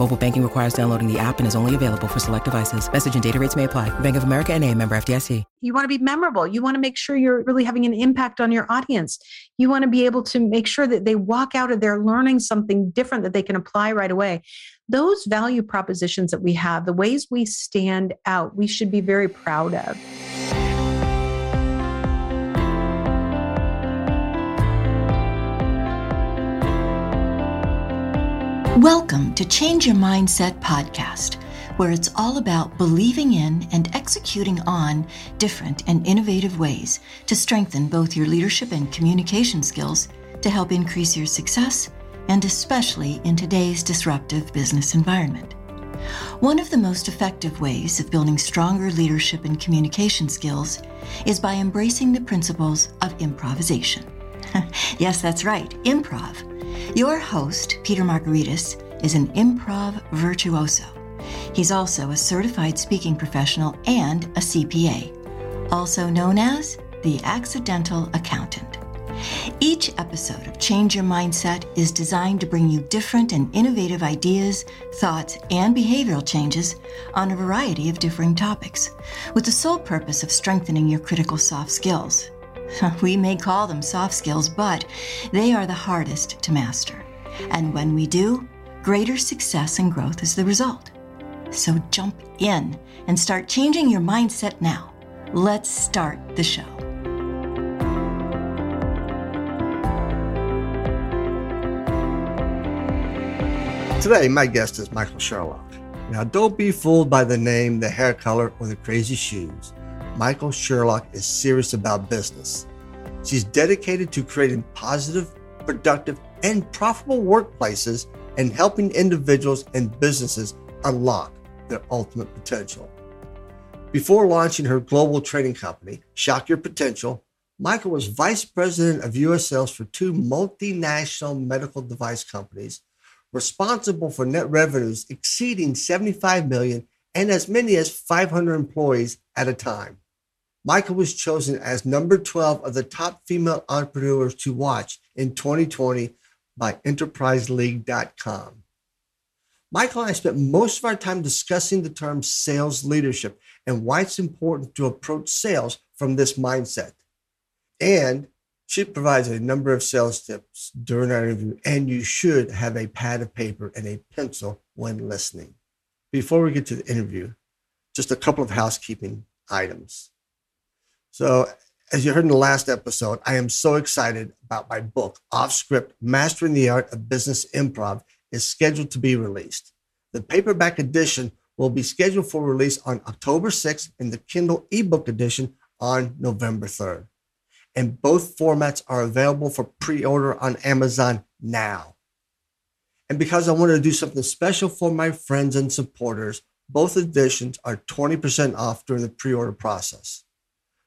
Mobile banking requires downloading the app and is only available for select devices. Message and data rates may apply. Bank of America and a member FDIC. You want to be memorable. You want to make sure you're really having an impact on your audience. You want to be able to make sure that they walk out of there learning something different that they can apply right away. Those value propositions that we have, the ways we stand out, we should be very proud of. Welcome to Change Your Mindset podcast, where it's all about believing in and executing on different and innovative ways to strengthen both your leadership and communication skills to help increase your success, and especially in today's disruptive business environment. One of the most effective ways of building stronger leadership and communication skills is by embracing the principles of improvisation. yes, that's right, improv your host, Peter Margaritis, is an improv virtuoso. He's also a certified speaking professional and a CPA, also known as the Accidental Accountant. Each episode of Change Your Mindset is designed to bring you different and innovative ideas, thoughts, and behavioral changes on a variety of differing topics, with the sole purpose of strengthening your critical soft skills. We may call them soft skills, but they are the hardest to master. And when we do, greater success and growth is the result. So jump in and start changing your mindset now. Let's start the show. Today, my guest is Michael Sherlock. Now, don't be fooled by the name, the hair color, or the crazy shoes. Michael Sherlock is serious about business. She's dedicated to creating positive, productive, and profitable workplaces and helping individuals and businesses unlock their ultimate potential. Before launching her global training company, Shock Your Potential, Michael was vice president of U.S. sales for two multinational medical device companies, responsible for net revenues exceeding 75 million and as many as 500 employees at a time. Michael was chosen as number 12 of the top female entrepreneurs to watch in 2020 by EnterpriseLeague.com. Michael and I spent most of our time discussing the term sales leadership and why it's important to approach sales from this mindset. And she provides a number of sales tips during our interview, and you should have a pad of paper and a pencil when listening. Before we get to the interview, just a couple of housekeeping items. So, as you heard in the last episode, I am so excited about my book, Off Script Mastering the Art of Business Improv, is scheduled to be released. The paperback edition will be scheduled for release on October 6th and the Kindle ebook edition on November 3rd. And both formats are available for pre order on Amazon now. And because I wanted to do something special for my friends and supporters, both editions are 20% off during the pre order process.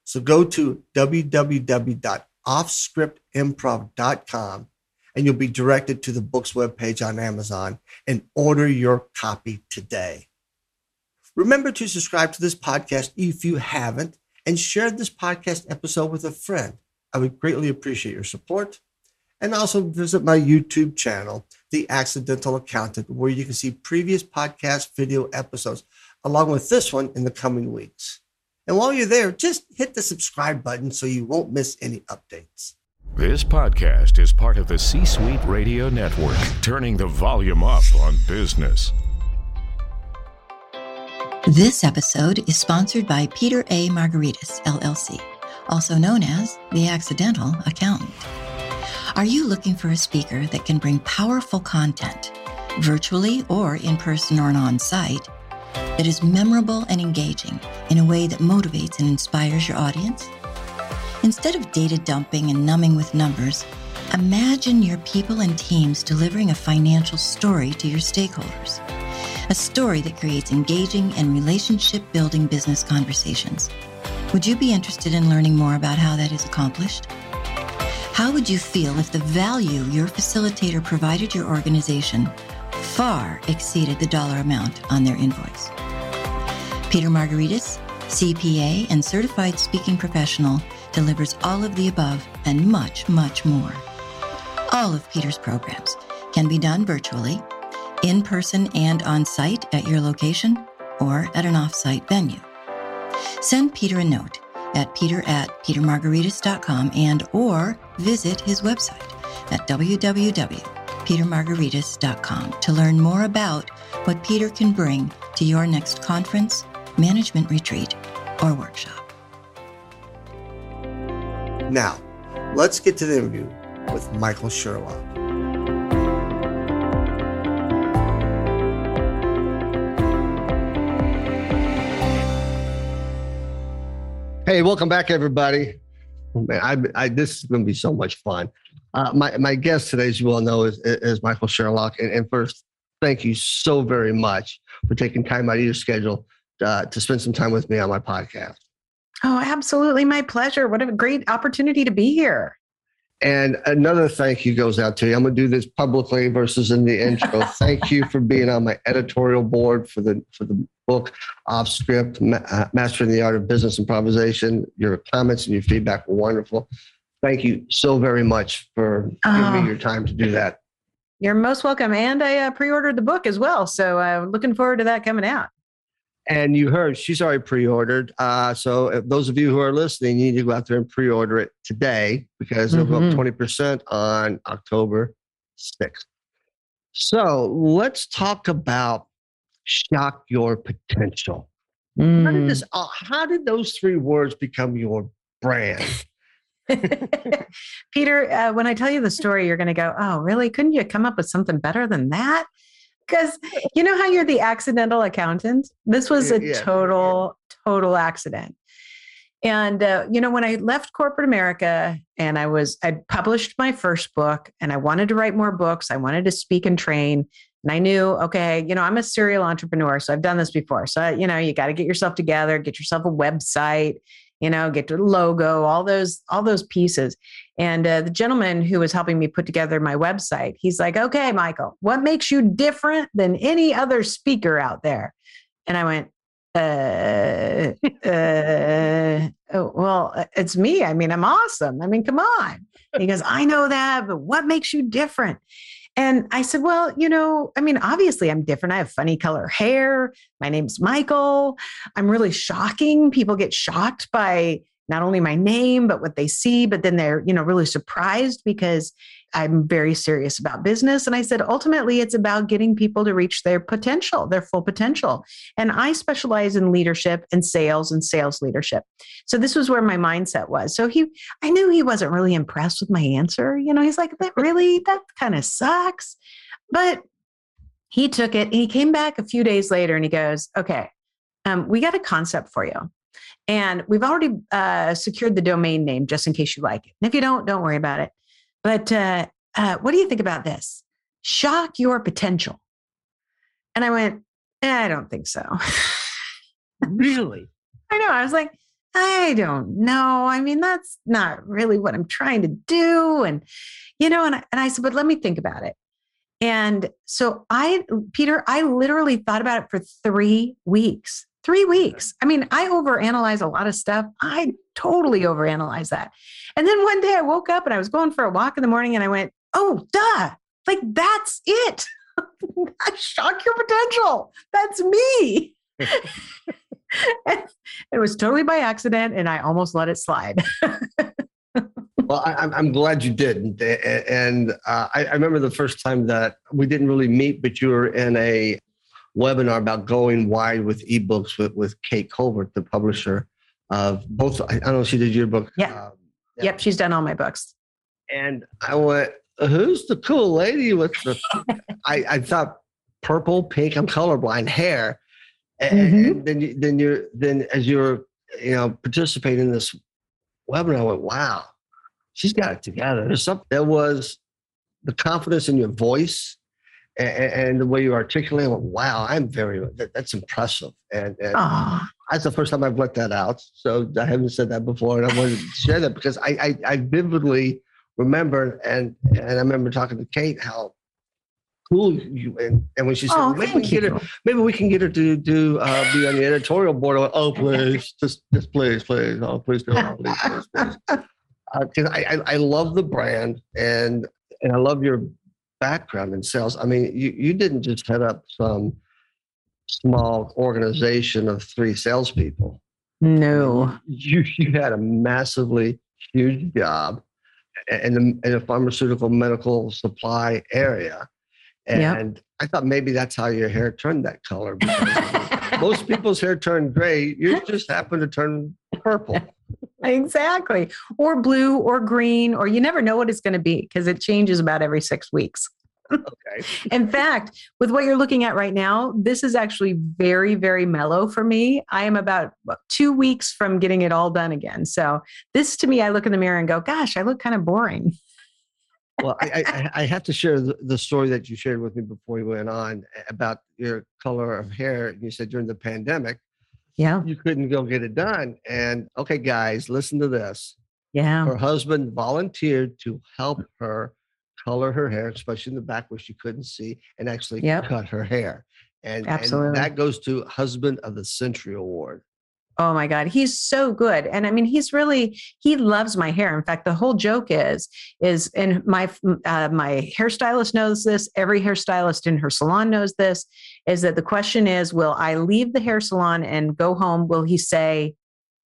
So go to www.offscriptimprov.com and you'll be directed to the book's webpage on Amazon and order your copy today. Remember to subscribe to this podcast if you haven't and share this podcast episode with a friend. I would greatly appreciate your support. And also visit my YouTube channel, The Accidental Accountant, where you can see previous podcast video episodes along with this one in the coming weeks. And while you're there, just hit the subscribe button so you won't miss any updates. This podcast is part of the C Suite Radio Network, turning the volume up on business. This episode is sponsored by Peter A. Margaritis, LLC, also known as the Accidental Accountant. Are you looking for a speaker that can bring powerful content, virtually or in person or on site, that is memorable and engaging in a way that motivates and inspires your audience? Instead of data dumping and numbing with numbers, imagine your people and teams delivering a financial story to your stakeholders a story that creates engaging and relationship building business conversations. Would you be interested in learning more about how that is accomplished? How would you feel if the value your facilitator provided your organization far exceeded the dollar amount on their invoice? Peter Margaritis, CPA and certified speaking professional, delivers all of the above and much, much more. All of Peter's programs can be done virtually in person and on site at your location or at an off-site venue. Send Peter a note at peter at petermargaritis.com and or visit his website at www.petermargaritis.com to learn more about what Peter can bring to your next conference, management retreat, or workshop. Now, let's get to the interview with Michael Sherlock. Hey, welcome back, everybody. Oh, man, I, I, this is going to be so much fun. Uh, my, my guest today, as you all know, is, is Michael Sherlock. And, and, first, thank you so very much for taking time out of your schedule uh, to spend some time with me on my podcast. Oh, absolutely. My pleasure. What a great opportunity to be here. And another thank you goes out to you. I'm going to do this publicly versus in the intro. thank you for being on my editorial board for the for the book off script, uh, mastering the art of business improvisation. Your comments and your feedback were wonderful. Thank you so very much for giving me oh. your time to do that. You're most welcome. And I uh, pre-ordered the book as well, so I'm uh, looking forward to that coming out. And you heard she's already pre-ordered. Uh, so those of you who are listening, you need to go out there and pre-order it today because it'll mm-hmm. go up 20% on October 6th. So let's talk about shock your potential. Mm. How did this? Uh, how did those three words become your brand? Peter, uh, when I tell you the story, you're going to go, "Oh, really? Couldn't you come up with something better than that?" Because you know how you're the accidental accountant. This was a yeah. total, total accident. And uh, you know, when I left corporate America and I was, I published my first book, and I wanted to write more books. I wanted to speak and train. And I knew, okay, you know, I'm a serial entrepreneur, so I've done this before. So, you know, you got to get yourself together, get yourself a website, you know, get your logo, all those, all those pieces. And uh, the gentleman who was helping me put together my website, he's like, okay, Michael, what makes you different than any other speaker out there? And I went, uh, uh, oh, well, uh, it's me. I mean, I'm awesome. I mean, come on. He goes, I know that, but what makes you different? And I said, Well, you know, I mean, obviously I'm different. I have funny color hair. My name's Michael. I'm really shocking. People get shocked by not only my name, but what they see, but then they're, you know, really surprised because I'm very serious about business. And I said, ultimately, it's about getting people to reach their potential, their full potential. And I specialize in leadership and sales and sales leadership. So this was where my mindset was. So he, I knew he wasn't really impressed with my answer. You know, he's like, but really, that kind of sucks. But he took it and he came back a few days later and he goes, okay, um, we got a concept for you. And we've already uh, secured the domain name just in case you like it. And if you don't, don't worry about it. But uh, uh, what do you think about this? Shock your potential. And I went, eh, I don't think so. really? I know. I was like, I don't know. I mean, that's not really what I'm trying to do. And, you know, and I, and I said, but let me think about it. And so I, Peter, I literally thought about it for three weeks. Three weeks. I mean, I overanalyze a lot of stuff. I totally overanalyze that. And then one day I woke up and I was going for a walk in the morning and I went, oh, duh, like that's it. Shock your potential. That's me. it was totally by accident and I almost let it slide. well, I, am glad you did. And uh, I, I remember the first time that we didn't really meet, but you were in a webinar about going wide with ebooks with, with Kate Colbert, the publisher of both. I don't know if she did your book. Yeah. Um, yeah. Yep, she's done all my books. And I went, who's the cool lady with the? I, I thought purple, pink. I'm colorblind hair, and, mm-hmm. and then you, then you're then as you're you know participating in this webinar, I went, wow, she's got it together. There's something. There was the confidence in your voice and, and the way you articulate. Went, wow, I'm very. That, that's impressive. And, and that's the first time I've let that out. So I haven't said that before, and I wanted to share that because I I, I vividly remember and and I remember talking to Kate how cool you and, and when she said oh, maybe we can get her maybe we can get her to do uh, be on the editorial board. I went, oh please, just just please, please, oh please do please, please, please. Because uh, I, I I love the brand and and I love your background in sales. I mean, you you didn't just head up some small organization of three salespeople. No, you you had a massively huge job in the, in the pharmaceutical medical supply area. And yep. I thought maybe that's how your hair turned that color. most people's hair turned gray. You just happen to turn purple. Exactly. Or blue or green, or you never know what it's going to be because it changes about every six weeks okay. In fact, with what you're looking at right now, this is actually very, very mellow for me. I am about two weeks from getting it all done again. So, this to me, I look in the mirror and go, gosh, I look kind of boring. well, I, I, I, have to share the, the, story that you shared with me before we went on about your color of hair. You said during the pandemic, yeah, you couldn't go get it done. And okay, guys, listen to this. Yeah, her husband volunteered to help her color her hair, especially in the back where she couldn't see, and actually yep. cut her hair. And, Absolutely. and that goes to Husband of the Century Award. Oh my God, he's so good. And I mean, he's really, he loves my hair. In fact, the whole joke is, is, and my, uh, my hairstylist knows this, every hairstylist in her salon knows this, is that the question is, will I leave the hair salon and go home? Will he say,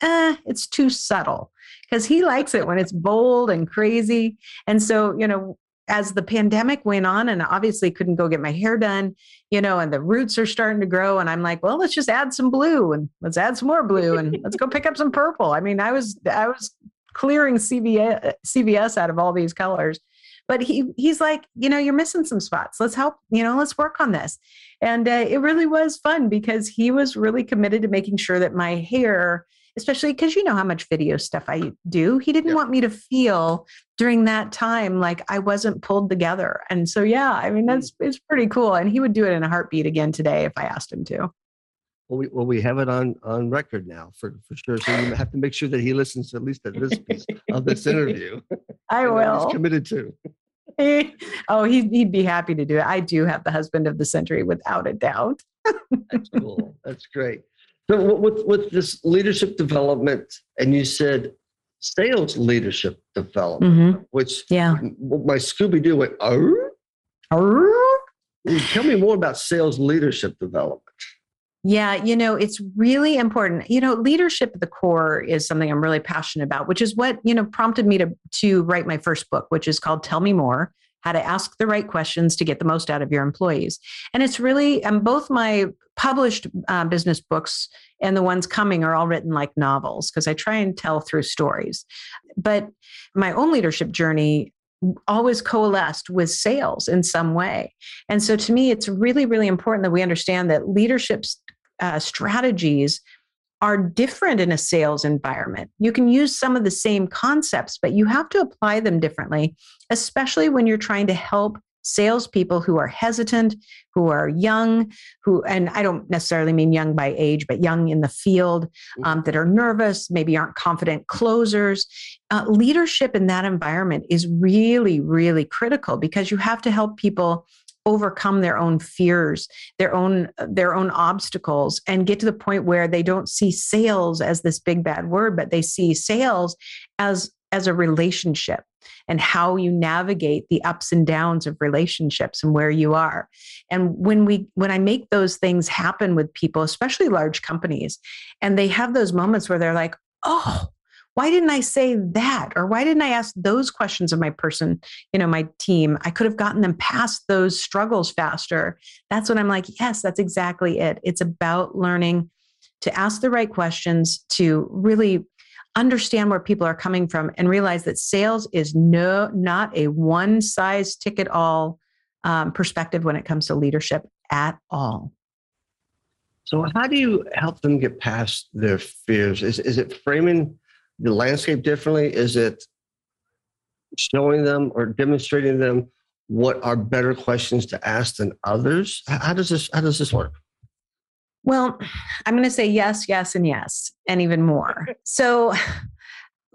eh, it's too subtle? Because he likes it when it's bold and crazy. And so, you know, as the pandemic went on and obviously couldn't go get my hair done, you know, and the roots are starting to grow. And I'm like, well, let's just add some blue and let's add some more blue and let's go pick up some purple. I mean, I was, I was clearing CVS, CVS out of all these colors. But he he's like, you know, you're missing some spots. Let's help, you know, let's work on this. And uh, it really was fun because he was really committed to making sure that my hair especially because you know how much video stuff I do. He didn't want me to feel during that time like I wasn't pulled together. And so, yeah, I mean, that's mm. it's pretty cool. And he would do it in a heartbeat again today if I asked him to. Well, we, well, we have it on on record now for, for sure. So you have to make sure that he listens to at least to this piece of this interview. I will. He's committed to. oh, he'd, he'd be happy to do it. I do have the husband of the century without a doubt. That's cool. That's great. So with with this leadership development, and you said sales leadership development, mm-hmm. which yeah, my Scooby Doo went. Oh, oh. Tell me more about sales leadership development. Yeah, you know, it's really important. You know, leadership at the core is something I'm really passionate about, which is what, you know, prompted me to to write my first book, which is called Tell Me More how to ask the right questions to get the most out of your employees. And it's really, and both my published uh, business books and the ones coming are all written like novels because I try and tell through stories. But my own leadership journey always coalesced with sales in some way. And so to me, it's really, really important that we understand that leadership uh, strategies are different in a sales environment. You can use some of the same concepts, but you have to apply them differently, especially when you're trying to help salespeople who are hesitant, who are young, who, and I don't necessarily mean young by age, but young in the field, mm-hmm. um, that are nervous, maybe aren't confident closers. Uh, leadership in that environment is really, really critical because you have to help people overcome their own fears their own their own obstacles and get to the point where they don't see sales as this big bad word but they see sales as as a relationship and how you navigate the ups and downs of relationships and where you are. And when we when i make those things happen with people especially large companies and they have those moments where they're like oh why didn't I say that? Or why didn't I ask those questions of my person, you know, my team? I could have gotten them past those struggles faster. That's when I'm like, yes, that's exactly it. It's about learning to ask the right questions, to really understand where people are coming from and realize that sales is no not a one size ticket all um, perspective when it comes to leadership at all so how do you help them get past their fears is, is it framing the landscape differently? Is it showing them or demonstrating them what are better questions to ask than others? How does this how does this work? Well, I'm going to say yes, yes, and yes, and even more. So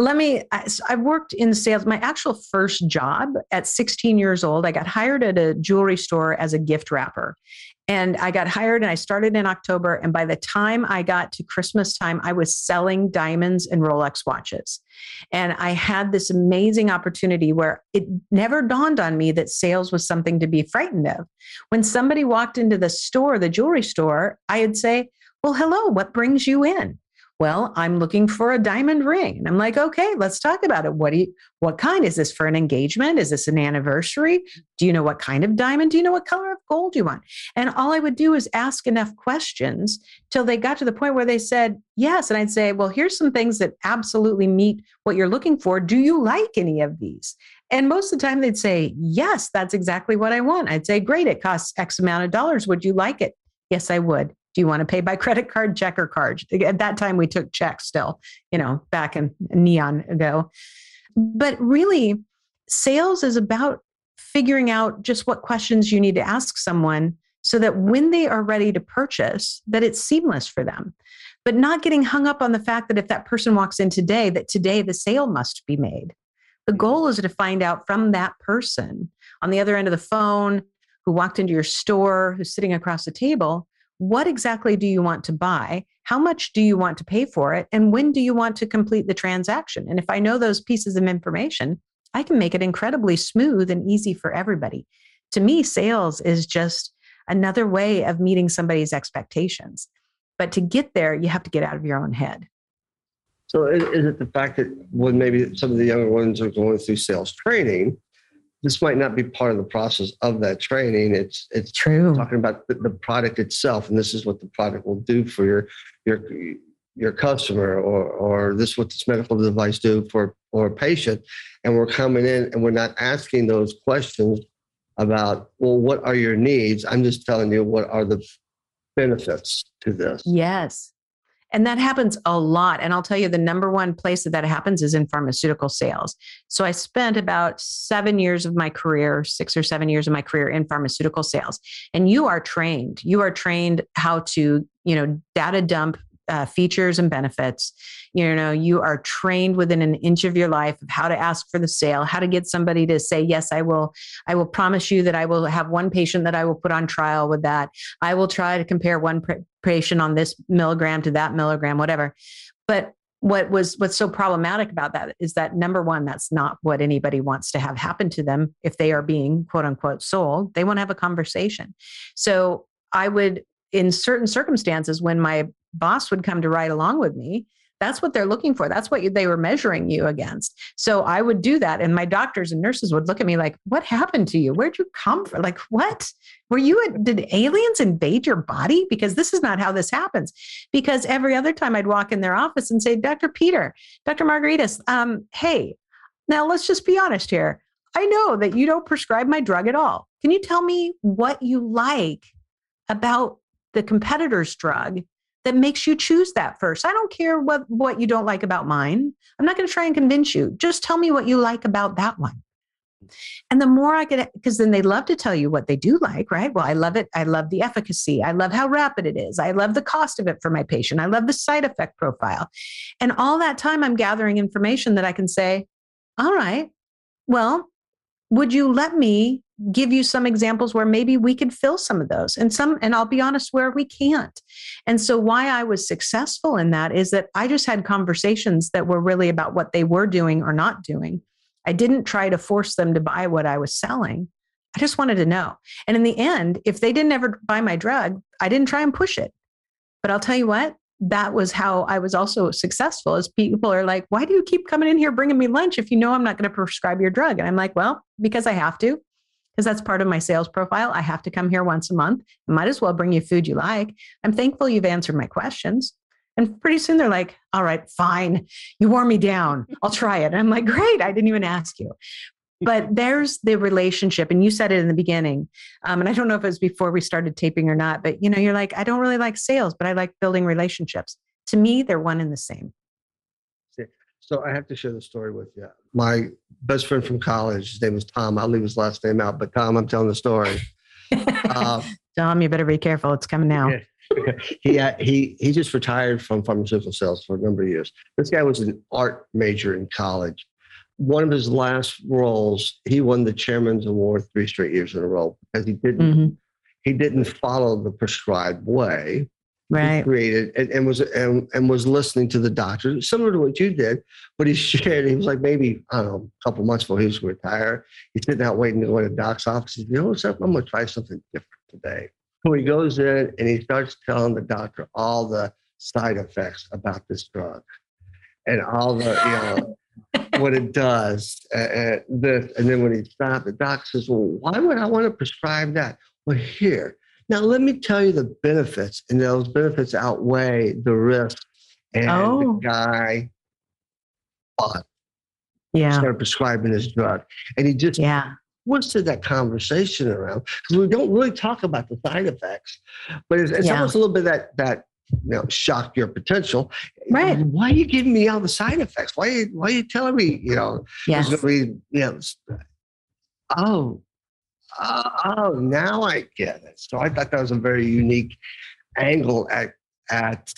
let me, I, worked in sales. My actual first job at 16 years old, I got hired at a jewelry store as a gift wrapper. And I got hired and I started in October. And by the time I got to Christmas time, I was selling diamonds and Rolex watches. And I had this amazing opportunity where it never dawned on me that sales was something to be frightened of. When somebody walked into the store, the jewelry store, I'd say, Well, hello, what brings you in? Well i'm looking for a diamond ring. And i'm like okay let's talk about it. What do you what kind? Is this for an engagement? Is this an anniversary? Do you know what kind of diamond? Do you know what color of gold you want? And all i would do is ask enough questions till they got to the point where they said yes. And i'd say well here's some things that absolutely meet what you're looking for. Do you like any of these? And most of the time they'd say yes that's exactly what i want. I'd say great it costs x amount of dollars. Would you like it? Yes i would do you want to pay by credit card, check, or card? At that time, we took checks still, you know, back in neon ago. But really, sales is about figuring out just what questions you need to ask someone so that when they are ready to purchase that it's seamless for them but not getting hung up on the fact that if that person walks in today that today the sale must be made the mm-hmm. goal is to find out from that person on the other end of the phone who walked into your store who's sitting across the table what exactly do you want to buy? How much do you want to pay for it? And when do you want to complete the transaction? And if I know those pieces of information, I can make it incredibly smooth and easy for everybody. To me, sales is just another way of meeting somebody's expectations. But to get there, you have to get out of your own head. So, is it the fact that when maybe some of the younger ones are going through sales training, this might not be part of the process of that training. It's it's true talking about the, the product itself, and this is what the product will do for your your your customer, or or this what this medical device do for or a patient. And we're coming in and we're not asking those questions about well, what are your needs? I'm just telling you what are the benefits to this. Yes. And that happens a lot. And I'll tell you the number one place that that happens is in pharmaceutical sales. So I spent about seven years of my career, six or seven years of my career in pharmaceutical sales. And you are trained. You are trained how to, you know, data dump uh, features and benefits. You know, you are trained within an inch of your life of how to ask for the sale, how to get somebody to say, yes, I will, I will promise you that I will have one patient that I will put on trial with that. I will try to compare one patient on this milligram to that milligram, whatever. But what was what's so problematic about that is that number one that's not what anybody wants to have happen to them if they are being quote unquote sold they want to have a conversation so i would in certain circumstances when my boss would come to ride along with me that's what they're looking for. That's what they were measuring you against. So i would do that and my doctors and nurses would look at me like what happened to you? Where'd you come from? Like what? Were you did aliens invade your body? Because this is not how this happens. Because every other time i'd walk in their office and say dr peter dr margaritis um, hey now let's just be honest here. I know that you don't prescribe my drug at all. Can you tell me what you like about the competitor's drug that makes you choose that first. I don't care what, what you don't like about mine. I'm not going to try and convince you. Just tell me what you like about that one. And the more I get, because then they love to tell you what they do like, right? Well, I love it. I love the efficacy. I love how rapid it is. I love the cost of it for my patient. I love the side effect profile. And all that time, I'm gathering information that I can say, all right, well, would you let me give you some examples where maybe we could fill some of those and some and I'll be honest where we can't. And so why I was successful in that is that I just had conversations that were really about what they were doing or not doing. I didn't try to force them to buy what I was selling. I just wanted to know. And in the end, if they didn't ever buy my drug, I didn't try and push it. But I'll tell you what, that was how I was also successful as people are like, why do you keep coming in here bringing me lunch if you know I'm not going to prescribe your drug? And I'm like, well, because I have to, because that's part of my sales profile. I have to come here once a month. I might as well bring you food you like. I'm thankful you've answered my questions. And pretty soon they're like, all right, fine. You wore me down. I'll try it. And I'm like, great. I didn't even ask you. But there's the relationship. And you said it in the beginning. Um, and I don't know if it was before we started taping or not, but you know, you're like, I don't really like sales, but I like building relationships. To me, they're one and the same. So I have to share the story with you. My best friend from college, his name was Tom. I'll leave his last name out, but Tom, I'm telling the story. Um, Tom, you better be careful. It's coming now. he he he just retired from pharmaceutical sales for a number of years. This guy was an art major in college. One of his last roles, he won the chairman's award three straight years in a row because he didn't Mm-hmm. he didn't follow the prescribed way. Right. created and, and was and, and was listening to the doctor, similar to what you did. But he shared, he was like maybe, I don't know, a couple months before he was retired. He's sitting out waiting to go to the doc's office. He said, you know something, I'm gonna try something different today. So he goes in and he starts telling the doctor all the side effects about this drug and all the, you know, what it does. Uh, this. And then when he stopped, the doc says, Well, why would I want to prescribe that? Well, here. Now, let me tell you the benefits, and those benefits outweigh the risk. And Oh. the guy bought, Yeah. started prescribing his drug. And he just Yeah. twisted that conversation around because we don't really talk about the side effects. But it's, it's Yeah. almost a little bit that, that, you know, shock your potential. Right. Why are you giving me all the side effects? Why, are you- why are you telling me, you know, Yes. there's gonna be, you know, oh, oh, oh, now I get it. So I thought that was a very unique angle at at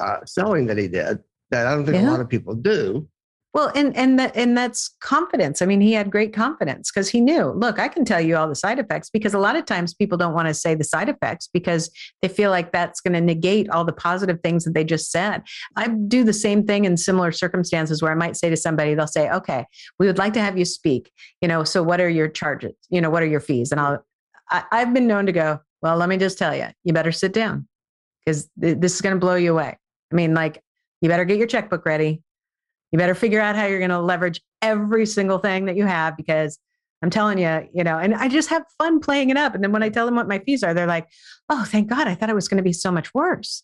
uh, selling that he did that I don't think a lot of people do. Well, and and that and that's confidence. I mean, he had great confidence because he knew, look, I can tell you all the side effects because a lot of times people don't want to say the side effects because they feel like that's going to negate all the positive things that they just said. I do the same thing in similar circumstances where I might say to somebody, they'll say, "Okay, we would like to have you speak. You know, so what are your charges? You know, what are your fees?" And I'll I, I've been known to go, "Well, let me just tell you, you better sit down because th- this is going to blow you away." I mean, like, you better get your checkbook ready you better figure out how you're going to leverage every single thing that you have because I'm telling you, you know, and I just have fun playing it up. And then when I tell them what my fees are, they're like, oh, thank God. I thought it was going to be so much worse.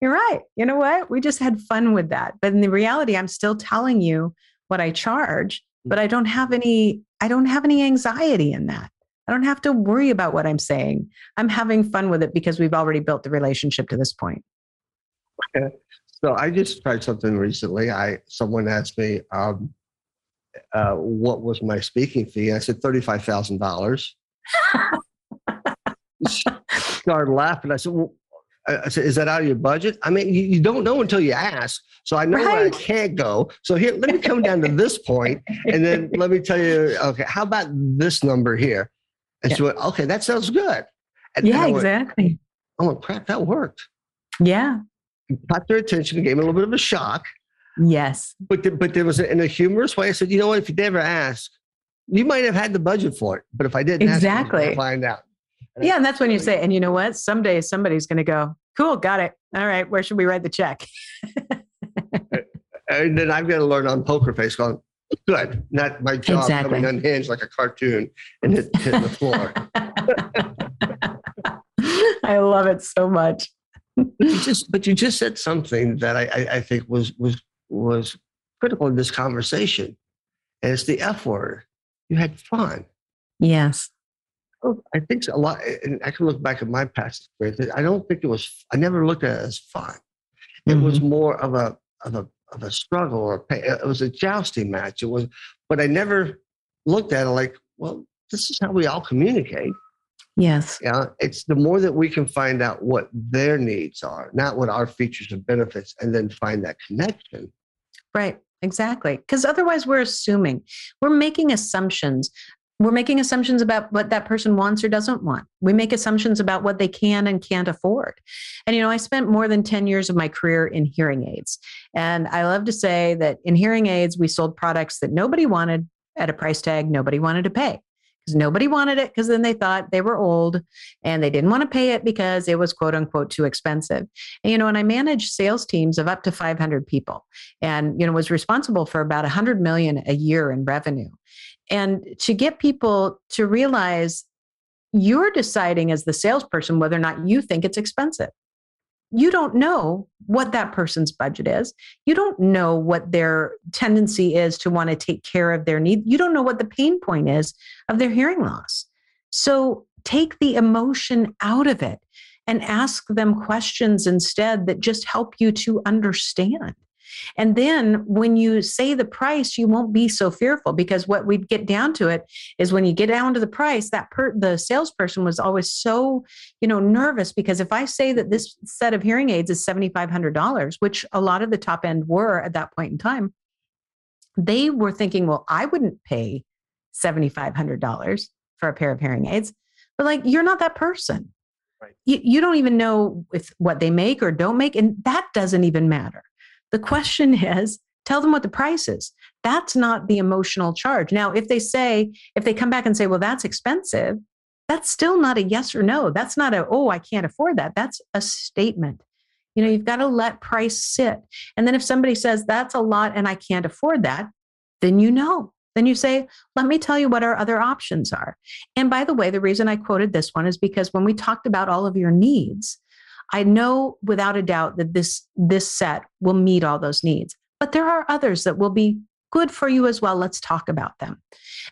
You're right. You know what? We just had fun with that. But in the reality, I'm still telling you what I charge, mm. but I don't have any, I don't have any anxiety in that. I don't have to worry about what I'm saying. I'm having fun with it because we've already built the relationship to this point. So I just tried something recently. I someone asked me um, uh, what was my speaking fee. I said thirty five thousand dollars. Started laughing. I said, well, I said, is that out of your budget? I mean, you, you don't know until you ask. So I know where I can't go. So here, let me come down to this point, and then let me tell you. Okay, how about this number here? And she went, okay, that sounds good. And Yeah, went, exactly. Oh crap, that worked. Yeah. Caught their attention, and gave me a little bit of a shock. Yes. But the, but there was a, in a humorous way. I said, you know what? If you never ask, you might have had the budget for it. But if I didn't, Exactly. Find out. And I- Yeah, and that's when you say, and you know what? Someday somebody's going to go, cool, got it. All right, where should we write the check? And then I've got to learn on poker face, going, good, not my job Exactly. coming unhinged like a cartoon and hit, hitting the floor. I love it so much. But you just but you just said something that I, I, I think was was was critical in this conversation, and it's the F word. You had fun. Yes. Oh, I think a lot, and I can look back at my past experience. I don't think it was. I never looked at it as fun. It was mm-hmm. more of a of a of a struggle or a. It was a jousting match. It was, but I never looked at it like, well, this is how we all communicate. Yes. Yeah, it's the more that we can find out what their needs are, not what our features and benefits, and then find that connection. Right. Exactly. Because otherwise, we're assuming, we're making assumptions. We're making assumptions about what that person wants or doesn't want. We make assumptions about what they can and can't afford. And, you know, I spent more than 10 years of my career in hearing aids. And I love to say that in hearing aids, we sold products that nobody wanted at a price tag nobody wanted to pay. Because nobody wanted it because then they thought they were old and they didn't want to pay it because it was quote unquote too expensive. And, you know, and I managed sales teams of up to 500 people and, you know, was responsible for about 100 million a year in revenue. And to get people to realize you're deciding as the salesperson whether or not you think it's expensive you don't know what that person's budget is. You don't know what their tendency is to want to take care of their need. You don't know what the pain point is of their hearing loss. So take the emotion out of it and ask them questions instead that just help you to understand. And then when you say the price, you won't be so fearful because what we'd get down to it is when you get down to the price, that per, the salesperson was always so, you know, nervous because if I say that this set of hearing aids is $7,500, which a lot of the top end were at that point in time, they were thinking, well, I wouldn't pay $7,500 for a pair of hearing aids. But like, you're not that person. Right. You, you don't even know if what they make or don't make, and that doesn't even matter. The question is tell them what the price is. That's not the emotional charge. Now, if they say, if they come back and say, well, that's expensive, that's still not a yes or no. That's not a, oh, I can't afford that. That's a statement. You know, you've got to let price sit. And then if somebody says that's a lot and I can't afford that, then you know. Then you say, let me tell you what our other options are. And by the way, the reason I quoted this one is because when we talked about all of your needs, I know without a doubt that this this set will meet all those needs. But there are others that will be good for you as well. Let's talk about them.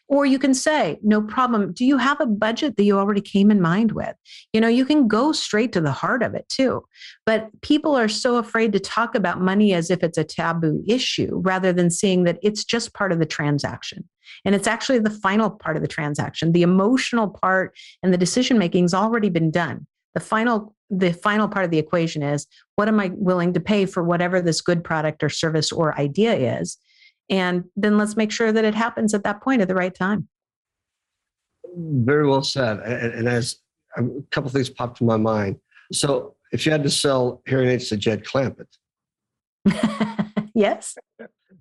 Or you can say, no problem. Do you have a budget that you already came in mind with? You know, you can go straight to the heart of it too. But people are so afraid to talk about money as if it's a taboo issue rather than seeing that it's just part of the transaction. And it's actually the final part of the transaction. The emotional part and the decision making has already been done. The final the final part of the equation is what am I willing to pay for whatever this good product or service or idea is? And then let's make sure that it happens at that point at the right time. Very well said. And, and as a couple things popped to my mind. So if you had to sell hearing aids to Jed Clampett. yes.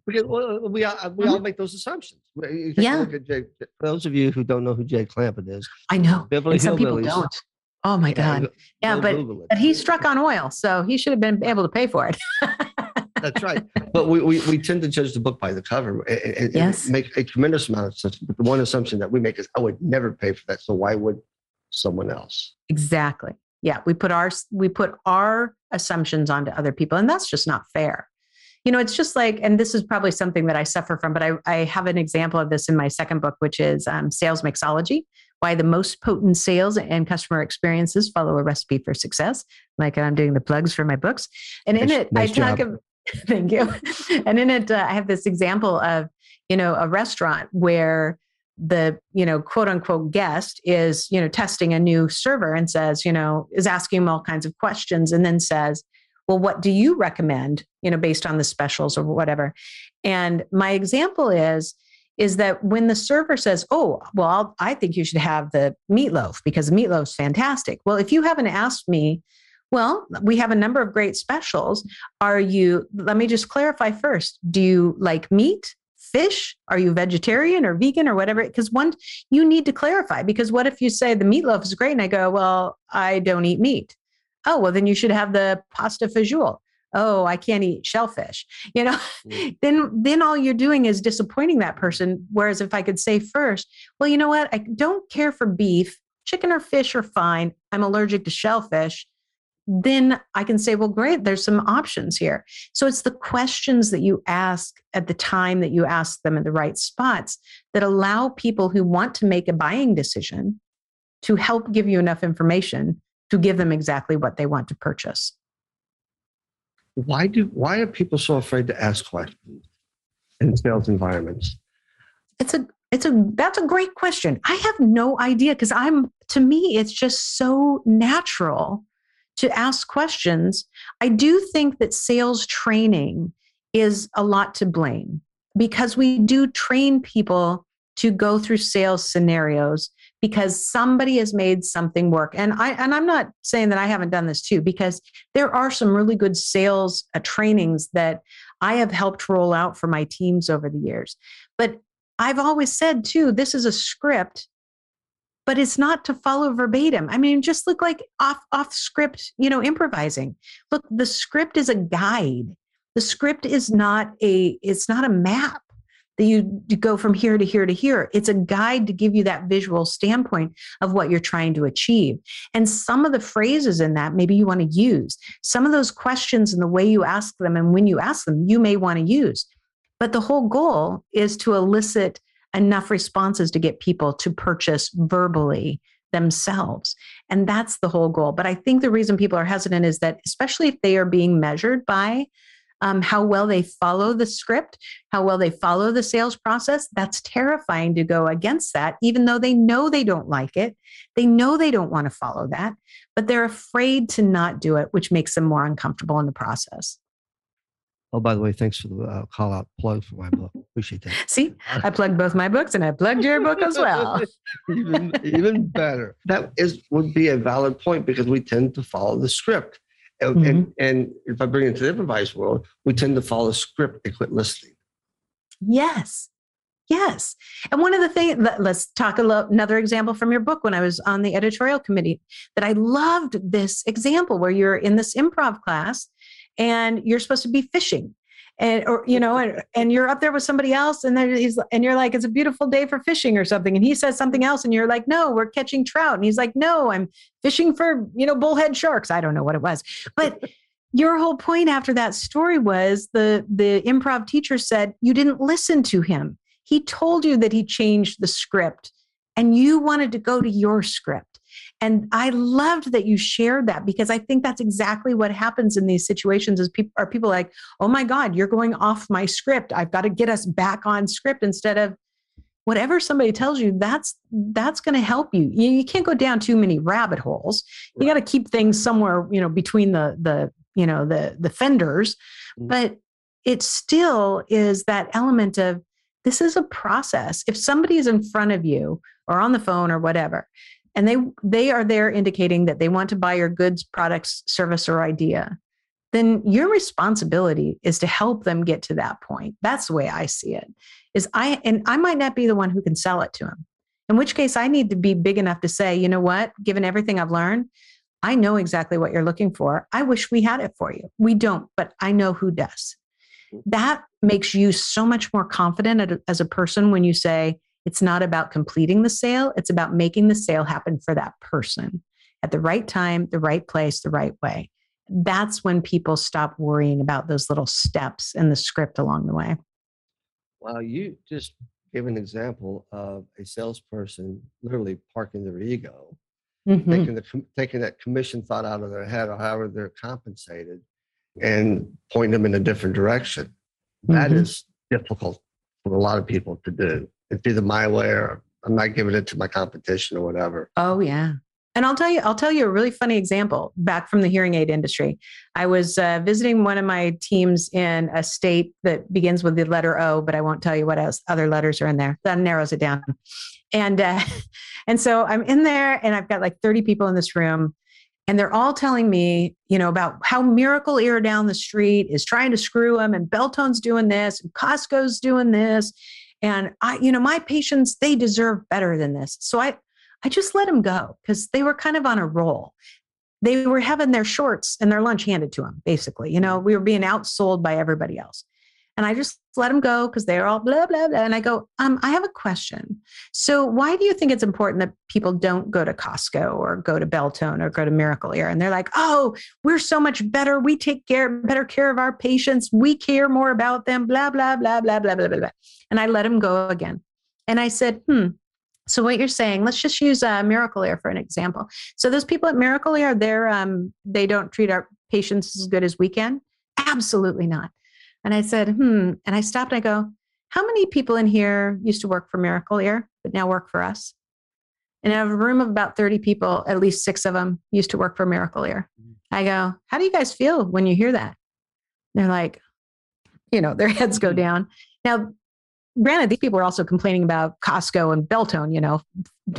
Because we, all, we all mm-hmm. make those assumptions. Yeah. Jed, for those of you who don't know who Jed Clampett is, I know. Beverly and some people don't. Oh my God. Yeah, but, but he struck on oil, so he should have been able to pay for it. That's right. But we, we, we, tend to judge the book by the cover and, yes. make a tremendous amount of sense. But the one assumption that we make is, I would never pay for that. So why would someone else? Exactly. Yeah. We put our, we put our assumptions onto other people and that's just not fair. You know, it's just like, and this is probably something that I suffer from, but I, I have an example of this in my second book, which is um, Sales Mixology why the most potent sales and customer experiences follow a recipe for success. Like I'm doing the plugs for my books. And in it, nice I talk about, thank you. And in it, uh, I have this example of, you know, a restaurant where the you know quote unquote guest is you know testing a new server and says you know is asking him all kinds of questions and then says well what do you recommend you know based on the specials or whatever and my example is is that when the server says, Oh, well, I'll, i think you should have the meatloaf because the meatloaf's fantastic. Well, if you haven't asked me, well, we have a number of great specials. Are you, let me just clarify first. Do you like meat, fish? Are you vegetarian or vegan or whatever? Because one, you need to clarify because what if you say the meatloaf is great and I go, Well, I don't eat meat. Oh, well, then you should have the pasta fagioli oh i can't eat shellfish you know? Mm. then then all you're doing is disappointing that person whereas if i could say first well you know what? I don't care for beef chicken or fish are fine i'm allergic to shellfish then i can say well great there's some options here. So it's the questions that you ask at the time that you ask them in the right spots that allow people who want to make a buying decision to help give you enough information to give them exactly what they want to purchase why do why are people so afraid to ask questions in sales environments? It's a it's a that's a great question. I have no idea because I'm to me it's just so natural to ask questions. I do think that sales training is a lot to blame because we do train people to go through sales scenarios because somebody has made something work. And I and I'm not saying that I haven't done this too, because there are some really good sales uh, trainings that I have helped roll out for my teams over the years. But I've always said too, this is a script but it's not to follow verbatim. I mean, just look like off off script, you know, improvising. Look, the script is a guide. The script is not a it's not a map that you, go from here to here to here. It's a guide to give you that visual standpoint of what you're trying to achieve. And some of the phrases in that maybe you want to use. Some of those questions and the way you ask them and when you ask them, you may want to use. But the whole goal is to elicit enough responses to get people to purchase verbally themselves. And that's the whole goal. But I think the reason people are hesitant is that, especially if they are being measured by um, how well they follow the script, how well they follow the sales process, that's terrifying to go against that, even though they know they don't like it. They know they don't want to follow that, but they're afraid to not do it, which makes them more uncomfortable in the process. Oh, by the way, thanks for the uh, call out plug for my book. Appreciate that. See, I plugged both my books and I plugged your book as well. even, even better. That is would be a valid point because we tend to follow the script. And, mm-hmm. and, and if I bring it to the improvised world, we tend to follow script and quit listening. Yes. Yes. And one of the things, let, us talk a lo- another example from your book when I was on the editorial committee that I loved this example where you're in this improv class and you're supposed to be fishing and or you know and, and you're up there with somebody else and then he's and you're like it's a beautiful day for fishing or something and he says something else and you're like no we're catching trout and he's like no i'm fishing for you know bullhead sharks. I don't know what it was. But your whole point after that story was the the improv teacher said you didn't listen to him. He told you that he changed the script and you wanted to go to your script and I loved that you shared that because I think that's exactly what happens in these situations is people are people like, oh my God, you're going off my script. I've got to get us back on script instead of whatever somebody tells you, that's that's going to help you. you. You can't go down too many rabbit holes. You got to keep things somewhere, you know, between the the you know the the fenders. Mm-hmm. But it still is that element of this is a process. If somebody is in front of you or on the phone or whatever, and they they are there indicating that they want to buy your goods products service or idea. Then your responsibility is to help them get to that point. That's the way i see it is i and i might not be the one who can sell it to them in which case i need to be big enough to say you know what? Given everything i've learned i know exactly what you're looking for. I wish we had it for you. We don't but i know who does. That makes you so much more confident as a person when you say it's not about completing the sale, it's about making the sale happen for that person at the right time, the right place, the right way. That's when people stop worrying about those little steps in the script along the way. Well, you just gave an example of a salesperson literally parking their ego, mm-hmm. taking, the, taking that commission thought out of their head or however they're compensated and pointing them in a different direction. That mm-hmm. is difficult for a lot of people to do it's either my way or I'm not giving it to my competition or whatever. Oh yeah. And I'll tell you, I'll tell you a really funny example back from the hearing aid industry. I was uh, visiting one of my teams in a state that begins with the letter O, but I won't tell you what else other letters are in there. That narrows it down. And uh, and so I'm in there, and I've got like 30 people in this room, and they're all telling me, you know, about how Miracle Ear down the street is trying to screw them, and Beltone's doing this, and Costco's doing this, and I, you know, my patients, they deserve better than this. So I, I just let them go because they were kind of on a roll. They were having their shorts and their lunch handed to them, basically. You know, we were being outsold by everybody else. And I just let them go because they're all blah, blah, blah. And I go, um, I have a question. So why do you think it's important that people don't go to Costco or go to Beltone or go to Miracle Ear? And they're like, oh, we're so much better. We take care, better care of our patients. We care more about them, blah, blah, blah, blah, blah, blah, blah. And I let them go again. And I said, hmm, so what you're saying, let's just use uh, Miracle Ear for an example. So those people at Miracle Ear, they're um, they don't treat our patients as good as we can. Absolutely not. And I said, hmm. And I stopped and I go, how many people in here used to work for Miracle Ear, but now work for us? And I have a room of about 30 people, at least six of them used to work for Miracle Ear. Mm. I go, how do you guys feel when you hear that? They're like, you know, their heads go mm-hmm. down. Now, granted, these people were also complaining about Costco and Beltone, you know,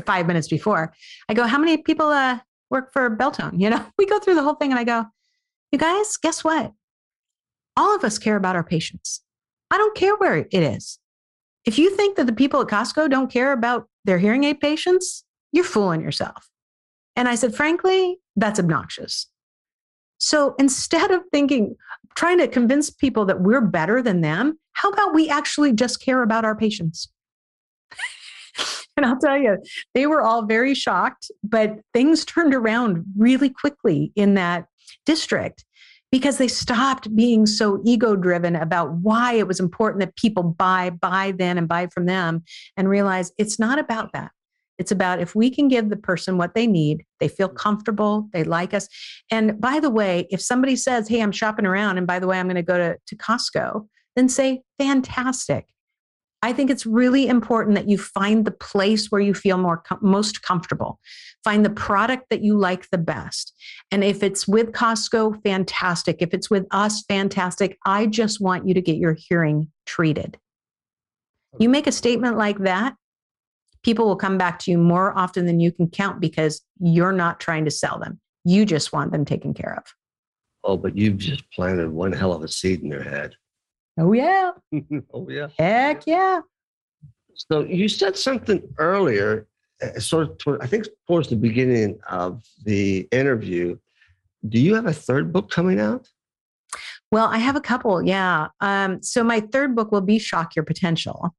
five minutes before. I go, how many people uh, work for Beltone? You know, we go through the whole thing and I go, you guys, guess what? All of us care about our patients. I don't care where it is. If you think that the people at Costco don't care about their hearing aid patients, you're fooling yourself. And I said, frankly, that's obnoxious. So instead of thinking, trying to convince people that we're better than them, how about we actually just care about our patients? and I'll tell you, they were all very shocked, but things turned around really quickly in that district because they stopped being so ego driven about why it was important that people buy, buy then and buy from them and realize it's not about that. It's about if we can give the person what they need, they feel comfortable, they like us. And by the way, if somebody says, Hey, I'm shopping around, and by the way, I'm going to go to, to Costco, then say, Fantastic. I think it's really important that you find the place where you feel more com- most comfortable. Find the product that you like the best. And if it's with Costco, fantastic. If it's with us, fantastic. I just want you to get your hearing treated. You make a statement like that, people will come back to you more often than you can count because you're not trying to sell them. You just want them taken care of. Oh, but you've just planted one hell of a seed in their head. Oh, yeah. oh, yeah. Heck yeah. So you said something earlier, uh, sort of, toward, I think towards the beginning of the interview. Do you have a third book coming out? Well, I have a couple. Yeah. Um, so my third book will be Shock Your Potential.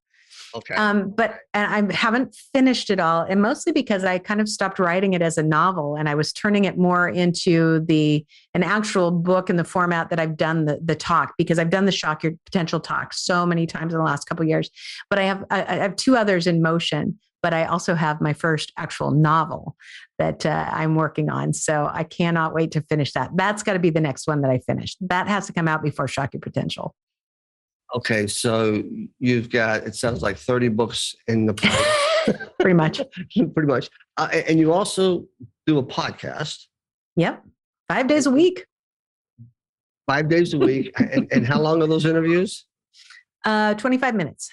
Okay. Um, but and I haven't finished it all, and mostly because I kind of stopped writing it as a novel, and I was turning it more into the an actual book in the format that I've done the the talk because I've done the shock your potential talk so many times in the last couple years. But I have I, I have two others in motion but I also have my first actual novel that uh, I'm working on. So I cannot wait to finish that. That's got to be the next one that I finish. That has to come out before Shock Your Potential. Okay, so you've got it sounds like thirty books in the pretty much, pretty much, uh, and you also do a podcast. Yep, five days a week. Five days a week, and, and how long are those interviews? Uh, twenty-five minutes.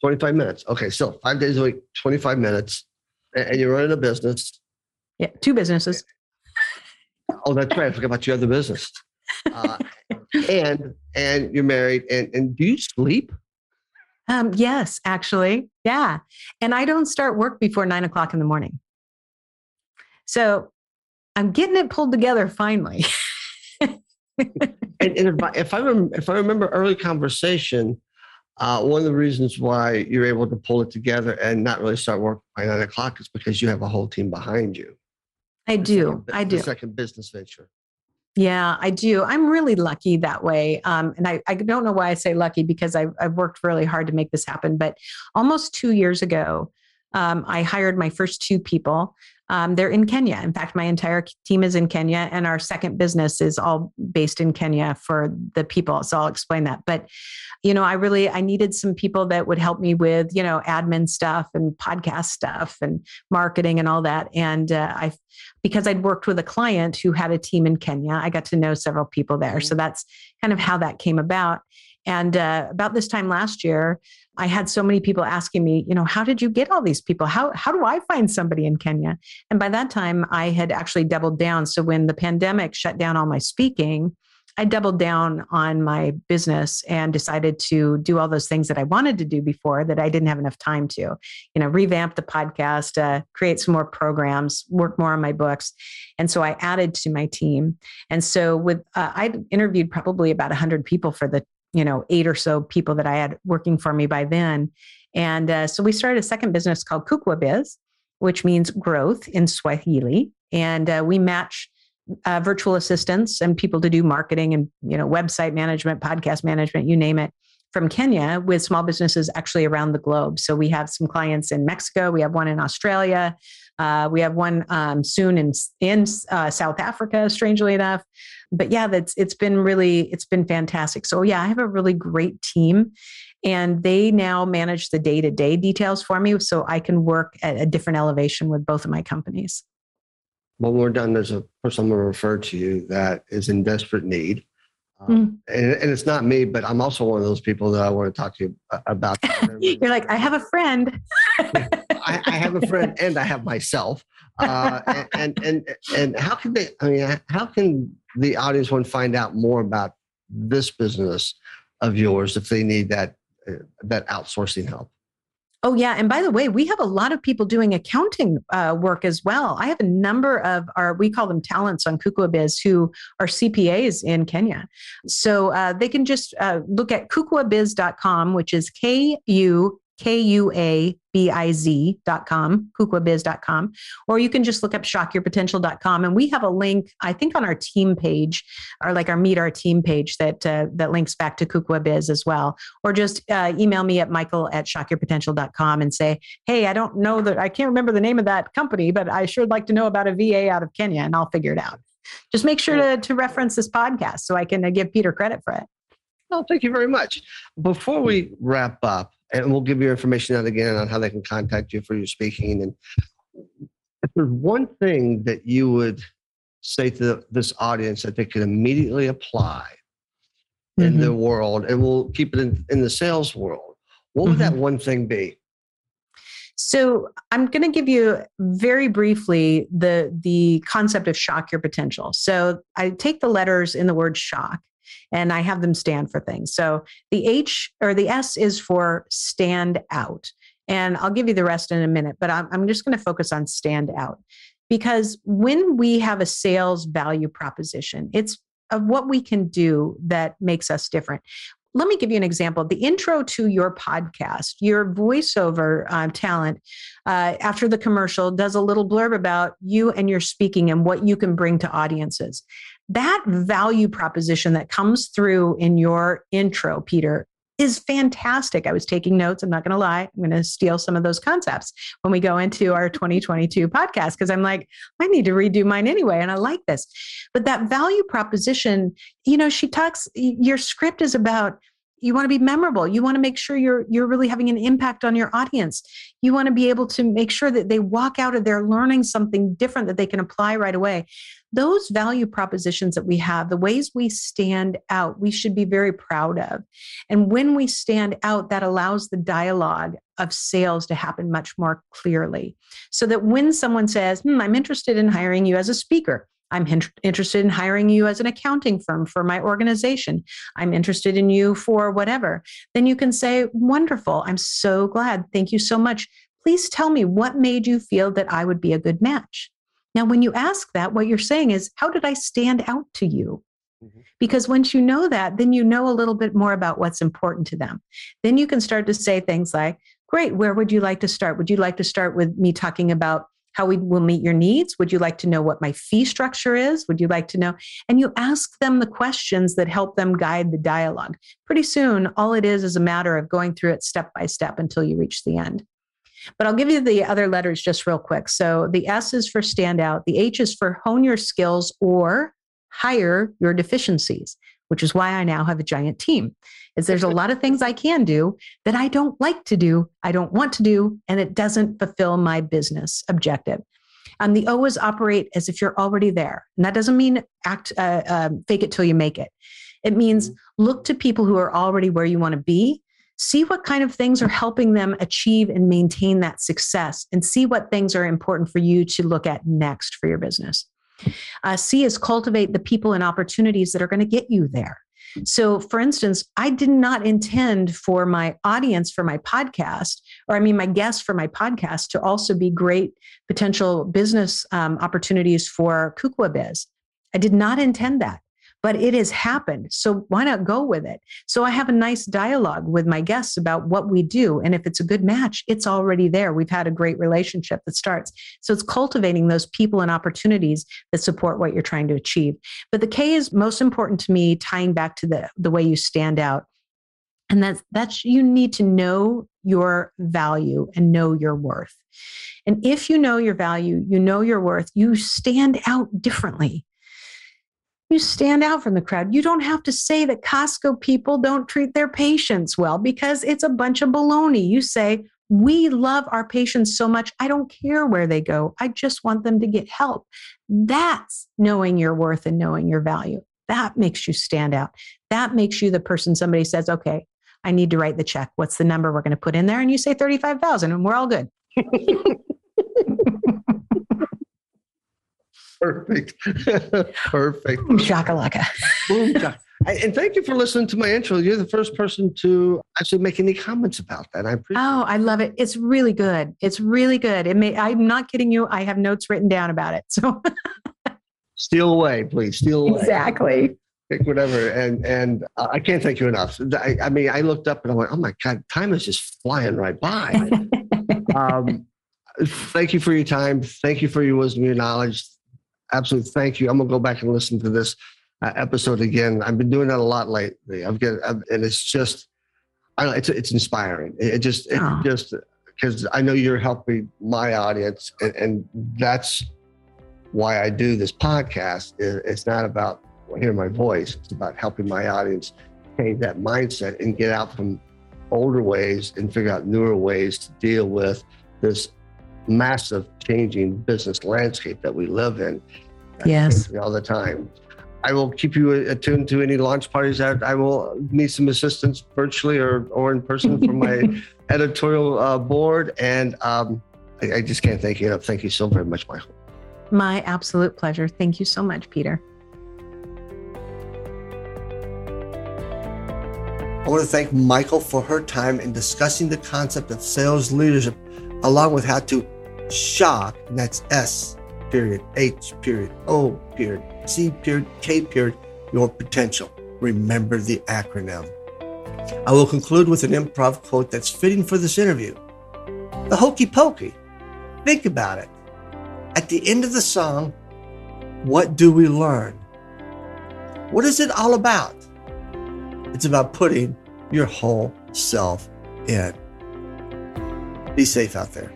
Twenty-five minutes. Okay, so five days a week, twenty-five minutes, and you're running a business. Yeah, two businesses. Oh, that's right. I forgot about your other business. Uh, and and you're married and and do you sleep um yes actually yeah and i don't start work before nine o'clock in the morning so i'm getting it pulled together finally and, and if, I, if I rem, if I remember early conversation, uh, one of the reasons why you're able to pull it together and not really start work by nine o'clock is because you have a whole team behind you. I do. Second, I do. second business venture. Yeah, I do. I'm really lucky that way. Um, and I, I don't know why I say lucky because I've, I've worked really hard to make this happen. But almost two years ago, um, I hired my first two people. Um, they're in Kenya. In fact, my entire team is in Kenya, and our second business is all based in Kenya for the people. So I'll explain that. But you know, I really I needed some people that would help me with you know admin stuff and podcast stuff and marketing and all that. And uh, I, because I'd worked with a client who had a team in Kenya, I got to know several people there. Mm-hmm. So that's kind of how that came about. And uh, about this time last year, I had so many people asking me, you know, how did you get all these people? How how do I find somebody in Kenya? And by that time, I had actually doubled down. So when the pandemic shut down all my speaking, I doubled down on my business and decided to do all those things that I wanted to do before that I didn't have enough time to. You know, revamp the podcast, uh, create some more programs, work more on my books, and so I added to my team. And so with uh, I interviewed probably about 100 people for the you know eight or so people that I had working for me by then. And uh, so we started a second business called Kukua Biz, which means growth in Swahili. And uh, we match uh, virtual assistants and people to do marketing and you know website management, podcast management, you name it, from Kenya with small businesses actually around the globe. So we have some clients in Mexico, we have one in Australia, uh, we have one um, soon in in uh, South Africa. Strangely enough, but yeah, that's it's been really it's been fantastic. So yeah, I have a really great team. And they now manage the day to day details for me so I can work at a different elevation with both of my companies when we're done, there's a person I'm going to refer to you that is in desperate need. Um, mm. and, and, it's not me, but I'm also one of those people that I want to talk to you about. You're like, I have a friend. I, I, have a friend and I have myself. Uh, and, and, and, how can they, I mean, how can the audience to find out more about this business of yours if they need that, uh, that outsourcing help? Oh, yeah. And by the way, we have a lot of people doing accounting uh, work as well. I have a number of our, we call them talents on Kukuabiz who are CPAs in Kenya. So uh, they can just uh, look at kukuabiz.com, which is K U K-U-A-B-I-Z.com, kukuabiz.com, or you can just look up shockyourpotential.com. And we have a link, I think on our team page or like our meet our team page that, uh, that links back to Kukuabiz as well. Or just uh, email me at michael at shockyourpotential.com and say, hey, I don't know that, I can't remember the name of that company, but I sure would like to know about a VA out of Kenya and I'll figure it out. Just make sure to, to reference this podcast so I can uh, give Peter credit for it. Oh, thank you very much. Before we wrap up, and we'll give your information out again on how they can contact you for your speaking. And if there's one thing that you would say to this audience that they can immediately apply mm-hmm. in the world, and we'll keep it in, in the sales world, what would mm-hmm. that one thing be? So I'm going to give you very briefly the the concept of shock your potential. So I take the letters in the word shock and I have them stand for things. So the H or the S is for stand out. And I'll give you the rest in a minute, but I'm, I'm just going to focus on stand out because when we have a sales value proposition, it's of what we can do that makes us different let me give you an example. The intro to your podcast, your voiceover uh, talent, uh, after the commercial, does a little blurb about you and your speaking and what you can bring to audiences that value proposition that comes through in your intro, Peter, is fantastic. I was taking notes. I'm not going to lie. I'm going to steal some of those concepts when we go into our 2022 podcast because I'm like, I need to redo mine anyway. And I like this. But that value proposition, you know, she talks, your script is about you want to be memorable. You want to make sure you're you're really having an impact on your audience. You want to be able to make sure that they walk out of there learning something different that they can apply right away. Those value propositions that we have the ways we stand out we should be very proud of. And when we stand out that allows the dialogue of sales to happen much more clearly. So that when someone says hmm, i'm interested in hiring you as a speaker I'm interested in hiring you as an accounting firm for my organization. I'm interested in you for whatever. Then you can say, Wonderful. I'm so glad. Thank you so much. Please tell me what made you feel that I would be a good match. Now, when you ask that, what you're saying is, How did I stand out to you? Mm-hmm. Because once you know that, then you know a little bit more about what's important to them. Then you can start to say things like, Great, where would you like to start? Would you like to start with me talking about how we will meet your needs. Would you like to know what my fee structure is? Would you like to know? And you ask them the questions that help them guide the dialogue. Pretty soon, all it is is a matter of going through it step by step until you reach the end. But I'll give you the other letters just real quick. So the S is for stand out, the H is for hone your skills or hire your deficiencies which is why I now have a giant team. Is there's a lot of things I can do that I don't like to do, I don't want to do, and it doesn't fulfill my business objective. And the O is operate as if you're already there. And that doesn't mean act uh, uh, fake it till you make it. It means mm-hmm. look to people who are already where you want to be. See what kind of things are helping them achieve and maintain that success, and see what things are important for you to look at next for your business. Uh, C is cultivate the people and opportunities that are going to get you there. So, for instance, I did not intend for my audience for my podcast, or I mean, my guests for my podcast to also be great potential business um, opportunities for Kukua Biz. I did not intend that but it has happened. So why not go with it? So I have a nice dialogue with my guests about what we do. And if it's a good match, it's already there. We've had a great relationship that starts. So it's cultivating those people and opportunities that support what you're trying to achieve. But the K is most important to me, tying back to the, the way you stand out. And that's that's you need to know your value and know your worth. And if you know your value, you know your worth, you stand out differently you stand out from the crowd. You don't have to say that Costco people don't treat their patients well because it's a bunch of baloney. You say, we love our patients so much. I don't care where they go. I just want them to get help. That's knowing your worth and knowing your value. That makes you stand out. That makes you the person somebody says, okay, I need to write the check. What's the number we're going to put in there? And you say 35,000 and we're all good. Perfect. Perfect. Boom shakalaka. Boom shakalaka. And thank you for listening to my intro. You're the first person to actually make any comments about that. I appreciate. Oh, I love it. It's really good. It's really good. It may. I'm not kidding you. I have notes written down about it. So steal away, please. Steal away. Exactly. Pick whatever. And and uh, I can't thank you enough. I, I, mean, I looked up and I went, oh my god, time is just flying right by. um, thank you for your time. Thank you for your wisdom, your knowledge. Absolutely, thank you. I'm gonna go back and listen to this uh, episode again. I've been doing that a lot lately. I've got, I've, and it's just, I don't know, it's it's inspiring. It, it just, it oh. just because I know you're helping my audience, and, and, that's why I do this podcast. It's not about hearing my voice; it's about helping my audience change that mindset and get out from older ways and figure out newer ways to deal with this massive changing business landscape that we live in. Yes. All the time. I will keep you attuned to any launch parties that I will need some assistance virtually or, or in person from my editorial uh, board. And um, I, I, just can't thank you enough. Thank you so very much, Michael. My absolute pleasure. Thank you so much, Peter. I want to thank Michael for her time in discussing the concept of sales leadership, along with how to shock, and that's S period, H period, O period, C period, K period, your potential. Remember the acronym. I will conclude with an improv quote that's fitting for this interview. The hokey pokey. Think about it. At the end of the song, what do we learn? What is it all about? It's about putting your whole self in. Be safe out there.